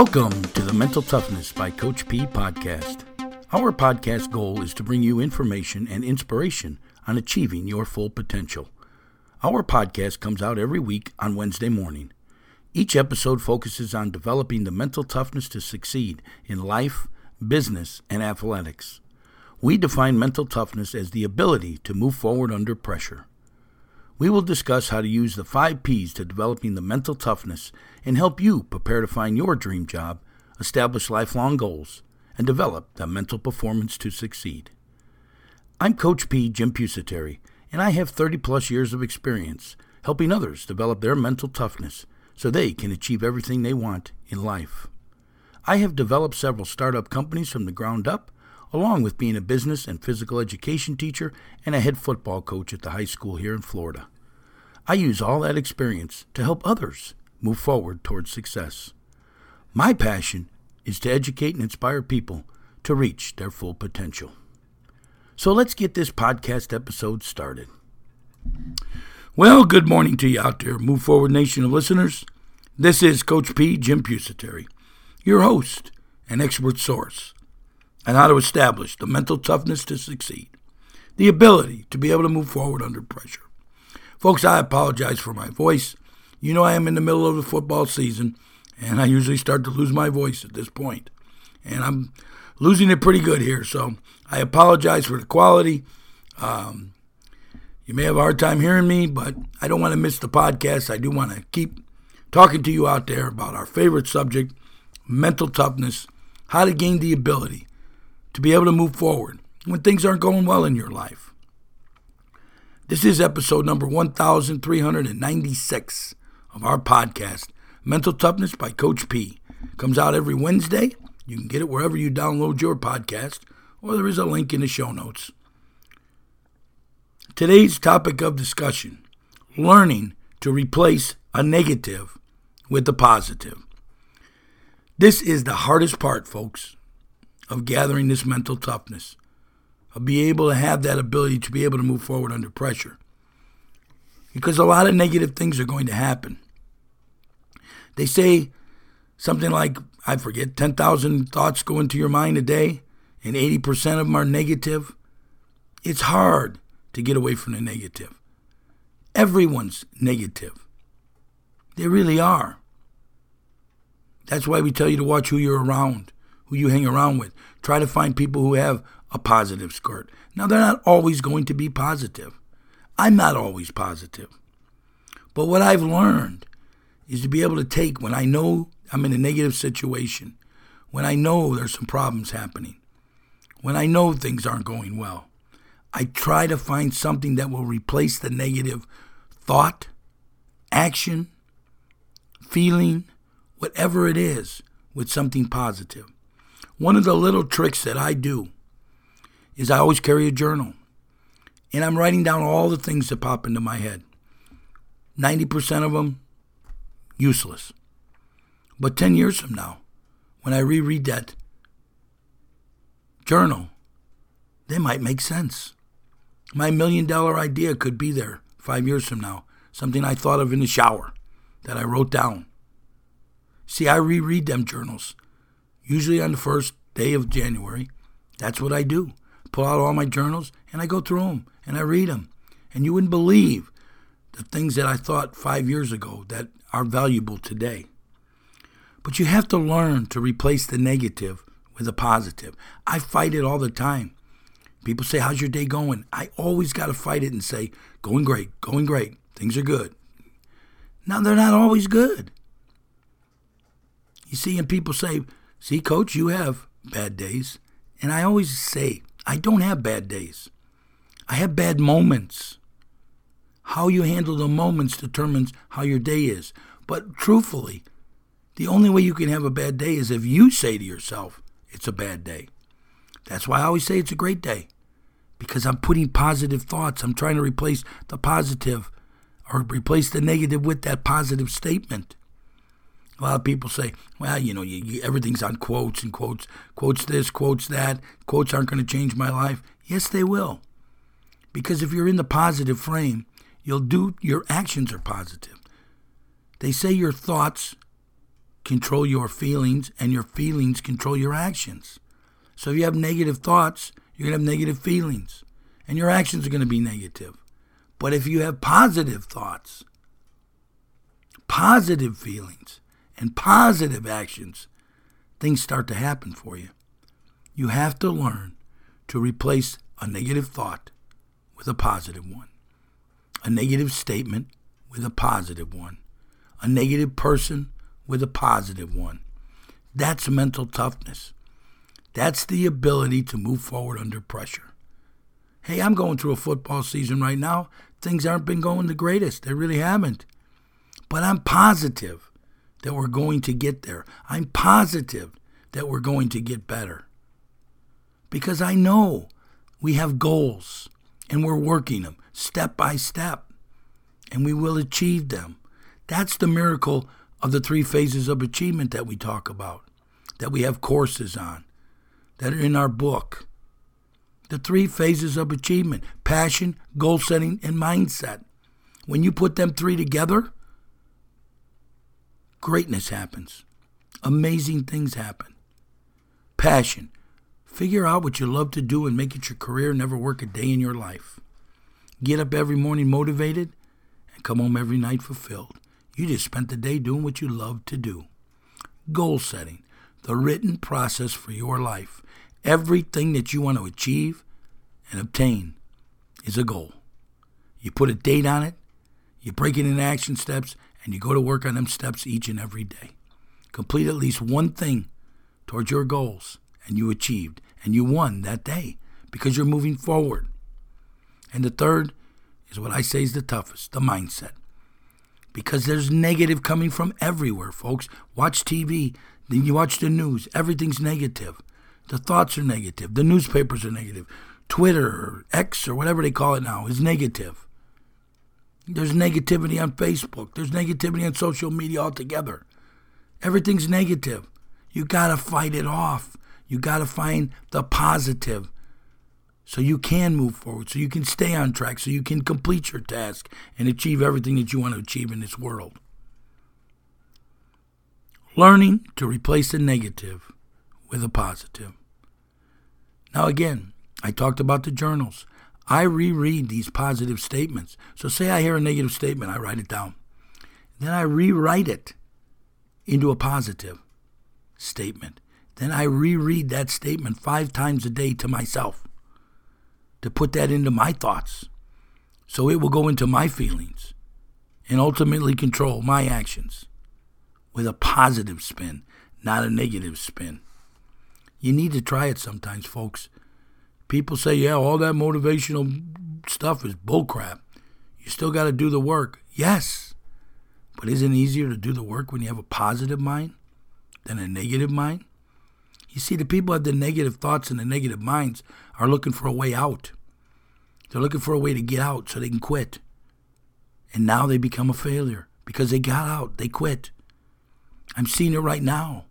Welcome to the Mental Toughness by Coach P podcast. Our podcast goal is to bring you information and inspiration on achieving your full potential. Our podcast comes out every week on Wednesday morning. Each episode focuses on developing the mental toughness to succeed in life, business, and athletics. We define mental toughness as the ability to move forward under pressure. We will discuss how to use the five P's to developing the mental toughness and help you prepare to find your dream job, establish lifelong goals, and develop the mental performance to succeed. I'm Coach P. Jim Pusateri, and I have 30 plus years of experience helping others develop their mental toughness so they can achieve everything they want in life. I have developed several startup companies from the ground up along with being a business and physical education teacher and a head football coach at the high school here in Florida. I use all that experience to help others move forward towards success. My passion is to educate and inspire people to reach their full potential. So let's get this podcast episode started. Well, good morning to you out there, Move Forward Nation of listeners. This is Coach P. Jim Pusateri, your host and expert source and how to establish the mental toughness to succeed, the ability to be able to move forward under pressure. Folks, I apologize for my voice. You know, I am in the middle of the football season, and I usually start to lose my voice at this point. And I'm losing it pretty good here, so I apologize for the quality. Um, you may have a hard time hearing me, but I don't want to miss the podcast. I do want to keep talking to you out there about our favorite subject mental toughness, how to gain the ability to be able to move forward when things aren't going well in your life. This is episode number 1396 of our podcast, Mental Toughness by Coach P. Comes out every Wednesday. You can get it wherever you download your podcast, or there is a link in the show notes. Today's topic of discussion learning to replace a negative with a positive. This is the hardest part, folks, of gathering this mental toughness, of being able to have that ability to be able to move forward under pressure. Because a lot of negative things are going to happen. They say something like, I forget, 10,000 thoughts go into your mind a day, and 80% of them are negative. It's hard to get away from the negative. Everyone's negative. They really are. That's why we tell you to watch who you're around who you hang around with. Try to find people who have a positive skirt. Now, they're not always going to be positive. I'm not always positive. But what I've learned is to be able to take when I know I'm in a negative situation, when I know there's some problems happening, when I know things aren't going well, I try to find something that will replace the negative thought, action, feeling, whatever it is, with something positive. One of the little tricks that I do is I always carry a journal. And I'm writing down all the things that pop into my head. 90% of them useless. But 10 years from now, when I reread that journal, they might make sense. My million dollar idea could be there five years from now, something I thought of in the shower that I wrote down. See, I reread them journals usually on the first day of January. That's what I do. Pull out all my journals and I go through them and I read them. And you wouldn't believe the things that I thought five years ago that are valuable today. But you have to learn to replace the negative with a positive. I fight it all the time. People say, How's your day going? I always got to fight it and say, Going great, going great, things are good. Now, they're not always good. You see, and people say, See, coach, you have bad days. And I always say, I don't have bad days. I have bad moments. How you handle the moments determines how your day is. But truthfully, the only way you can have a bad day is if you say to yourself, it's a bad day. That's why I always say it's a great day. Because I'm putting positive thoughts. I'm trying to replace the positive or replace the negative with that positive statement. A lot of people say, well, you know, you, you, everything's on quotes and quotes, quotes this, quotes that. Quotes aren't going to change my life. Yes, they will. Because if you're in the positive frame, you'll do, your actions are positive. They say your thoughts control your feelings, and your feelings control your actions. So if you have negative thoughts, you're going to have negative feelings, and your actions are going to be negative. But if you have positive thoughts, positive feelings, and positive actions, things start to happen for you. You have to learn to replace a negative thought with a positive one, a negative statement with a positive one, a negative person with a positive one. That's mental toughness. That's the ability to move forward under pressure. Hey, I'm going through a football season right now. Things aren't been going the greatest. They really haven't. But I'm positive that we're going to get there. I'm positive that we're going to get better. Because I know we have goals and we're working them step by step and we will achieve them. That's the miracle of the three phases of achievement that we talk about, that we have courses on, that are in our book. The three phases of achievement passion, goal setting, and mindset. When you put them three together, greatness happens. Amazing things happen. Passion. Figure out what you love to do and make it your career, never work a day in your life. Get up every morning motivated and come home every night fulfilled. You just spent the day doing what you love to do. Goal setting, the written process for your life. Everything that you want to achieve and obtain is a goal. You put a date on it, you break it into action steps, and you go to work on them steps each and every day. Complete at least one thing towards your goals, and you achieved, and you won that day because you're moving forward. And the third is what I say is the toughest the mindset. Because there's negative coming from everywhere, folks. Watch TV, then you watch the news, everything's negative. The thoughts are negative, the newspapers are negative, Twitter or X or whatever they call it now is negative. There's negativity on Facebook. There's negativity on social media altogether. Everything's negative. You got to fight it off. You got to find the positive so you can move forward, so you can stay on track, so you can complete your task and achieve everything that you want to achieve in this world. Learning to replace the negative with a positive. Now, again, I talked about the journals. I reread these positive statements. So, say I hear a negative statement, I write it down. Then I rewrite it into a positive statement. Then I reread that statement five times a day to myself to put that into my thoughts. So it will go into my feelings and ultimately control my actions with a positive spin, not a negative spin. You need to try it sometimes, folks. People say, yeah, all that motivational stuff is bullcrap. You still got to do the work. Yes. But isn't it easier to do the work when you have a positive mind than a negative mind? You see, the people have the negative thoughts and the negative minds are looking for a way out. They're looking for a way to get out so they can quit. And now they become a failure because they got out, they quit. I'm seeing it right now.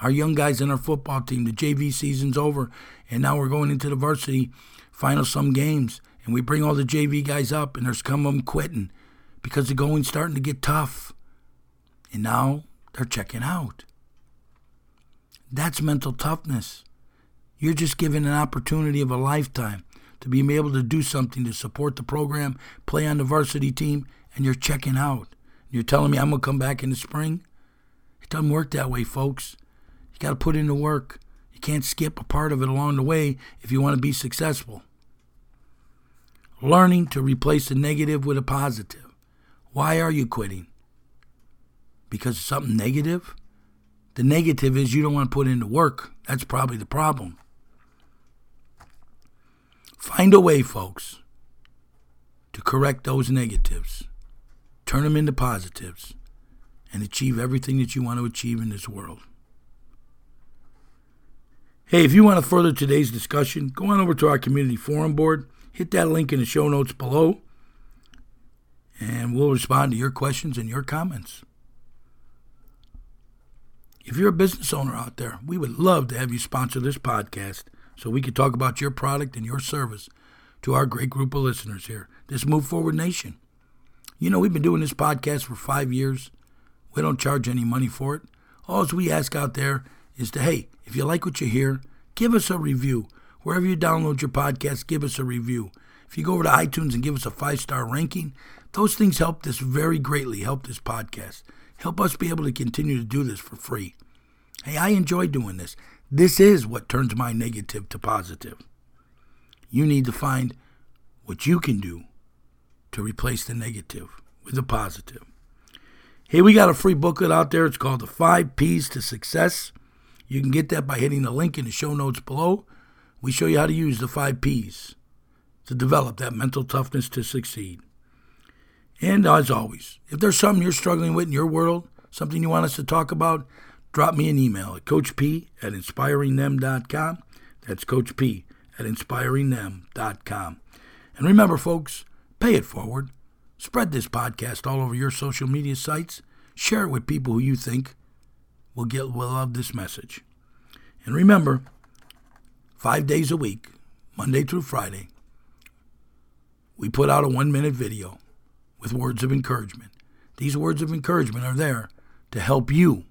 Our young guys in our football team, the JV season's over, and now we're going into the varsity final some games. And we bring all the JV guys up, and there's some of them quitting because the going's starting to get tough. And now they're checking out. That's mental toughness. You're just given an opportunity of a lifetime to be able to do something to support the program, play on the varsity team, and you're checking out. You're telling me I'm going to come back in the spring? It doesn't work that way, folks. You got to put in the work. You can't skip a part of it along the way if you want to be successful. Learning to replace the negative with a positive. Why are you quitting? Because of something negative? The negative is you don't want to put in the work. That's probably the problem. Find a way, folks, to correct those negatives, turn them into positives, and achieve everything that you want to achieve in this world. Hey, if you want to further today's discussion, go on over to our community forum board, hit that link in the show notes below, and we'll respond to your questions and your comments. If you're a business owner out there, we would love to have you sponsor this podcast so we can talk about your product and your service to our great group of listeners here, this Move Forward Nation. You know, we've been doing this podcast for five years. We don't charge any money for it. All we ask out there is to, hey, if you like what you hear, give us a review. Wherever you download your podcast, give us a review. If you go over to iTunes and give us a five star ranking, those things help this very greatly, help this podcast. Help us be able to continue to do this for free. Hey, I enjoy doing this. This is what turns my negative to positive. You need to find what you can do to replace the negative with the positive. Hey, we got a free booklet out there. It's called The Five P's to Success. You can get that by hitting the link in the show notes below. We show you how to use the five P's to develop that mental toughness to succeed. And as always, if there's something you're struggling with in your world, something you want us to talk about, drop me an email at coachp at inspiringthem.com. That's Coach P at inspiringthem.com. And remember, folks, pay it forward. Spread this podcast all over your social media sites. Share it with people who you think will get will love this message. And remember, five days a week, Monday through Friday, we put out a one minute video with words of encouragement. These words of encouragement are there to help you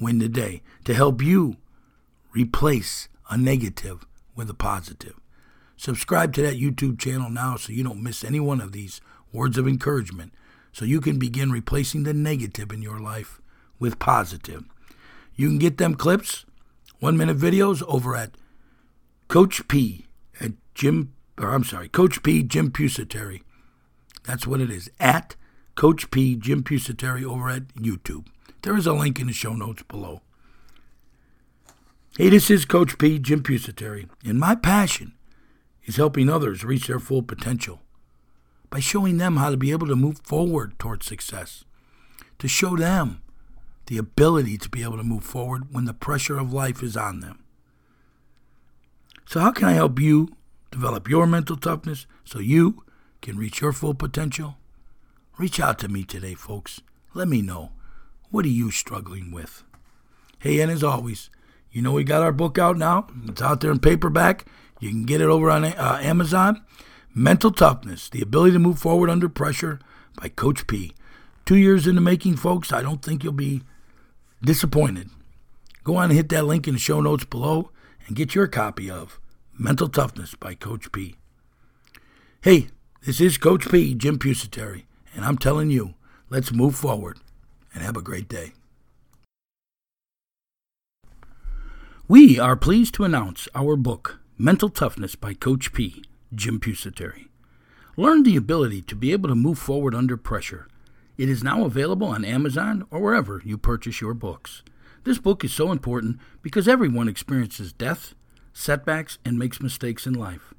win the day, to help you replace a negative with a positive. Subscribe to that YouTube channel now so you don't miss any one of these words of encouragement, so you can begin replacing the negative in your life with positive. You can get them clips, one minute videos over at Coach P at Jim, or I'm sorry, Coach P Jim Pusateri. That's what it is. At Coach P Jim Pusateri over at YouTube. There is a link in the show notes below. Hey, this is Coach P Jim Pusateri, and my passion is helping others reach their full potential by showing them how to be able to move forward towards success, to show them the ability to be able to move forward when the pressure of life is on them. So, how can I help you develop your mental toughness so you can reach your full potential? Reach out to me today, folks. Let me know. What are you struggling with? Hey, and as always, you know we got our book out now. It's out there in paperback. You can get it over on uh, Amazon. Mental Toughness, the ability to move forward under pressure by Coach P. Two years in the making, folks. I don't think you'll be disappointed. Go on and hit that link in the show notes below and get your copy of Mental Toughness by Coach P. Hey, this is Coach P, Jim Pusateri, and I'm telling you, let's move forward and have a great day. We are pleased to announce our book, Mental Toughness by Coach P Jim Pusateri. Learn the ability to be able to move forward under pressure. It is now available on Amazon or wherever you purchase your books. This book is so important because everyone experiences death, setbacks, and makes mistakes in life.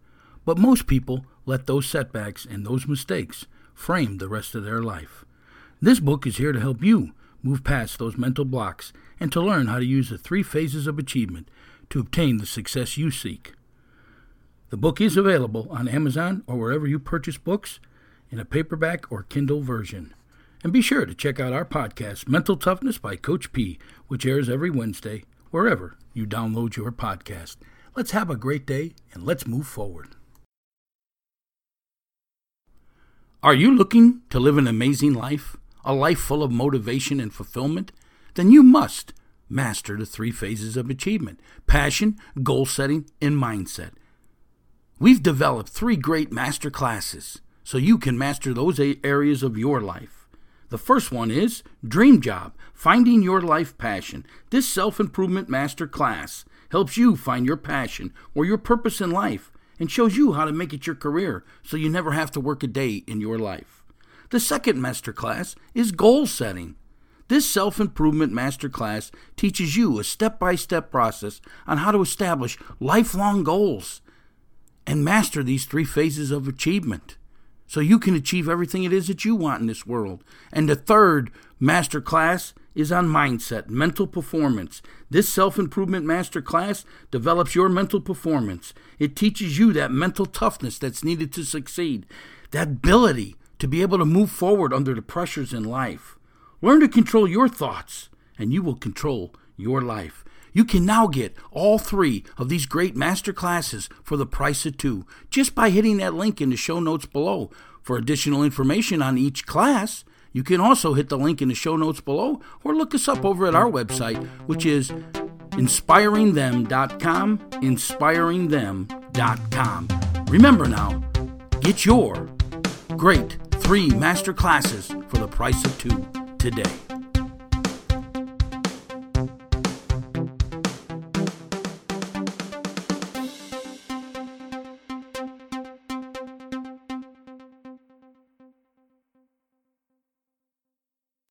But most people let those setbacks and those mistakes frame the rest of their life. This book is here to help you move past those mental blocks and to learn how to use the three phases of achievement to obtain the success you seek. The book is available on Amazon or wherever you purchase books in a paperback or Kindle version. And be sure to check out our podcast, Mental Toughness by Coach P, which airs every Wednesday, wherever you download your podcast. Let's have a great day and let's move forward. Are you looking to live an amazing life, a life full of motivation and fulfillment? Then you must master the three phases of achievement passion, goal setting, and mindset. We've developed three great master classes so you can master those areas of your life. The first one is Dream Job Finding Your Life Passion. This self improvement master class helps you find your passion or your purpose in life and shows you how to make it your career so you never have to work a day in your life. The second master class is Goal Setting. This self improvement master class teaches you a step by step process on how to establish lifelong goals and master these three phases of achievement so you can achieve everything it is that you want in this world. And the third master class is on mindset, mental performance. This self improvement master class develops your mental performance. It teaches you that mental toughness that's needed to succeed, that ability to be able to move forward under the pressures in life. Learn to control your thoughts, and you will control your life. You can now get all three of these great master classes for the price of two just by hitting that link in the show notes below. For additional information on each class, You can also hit the link in the show notes below or look us up over at our website, which is inspiringthem.com. Inspiringthem.com. Remember now, get your great three master classes for the price of two today.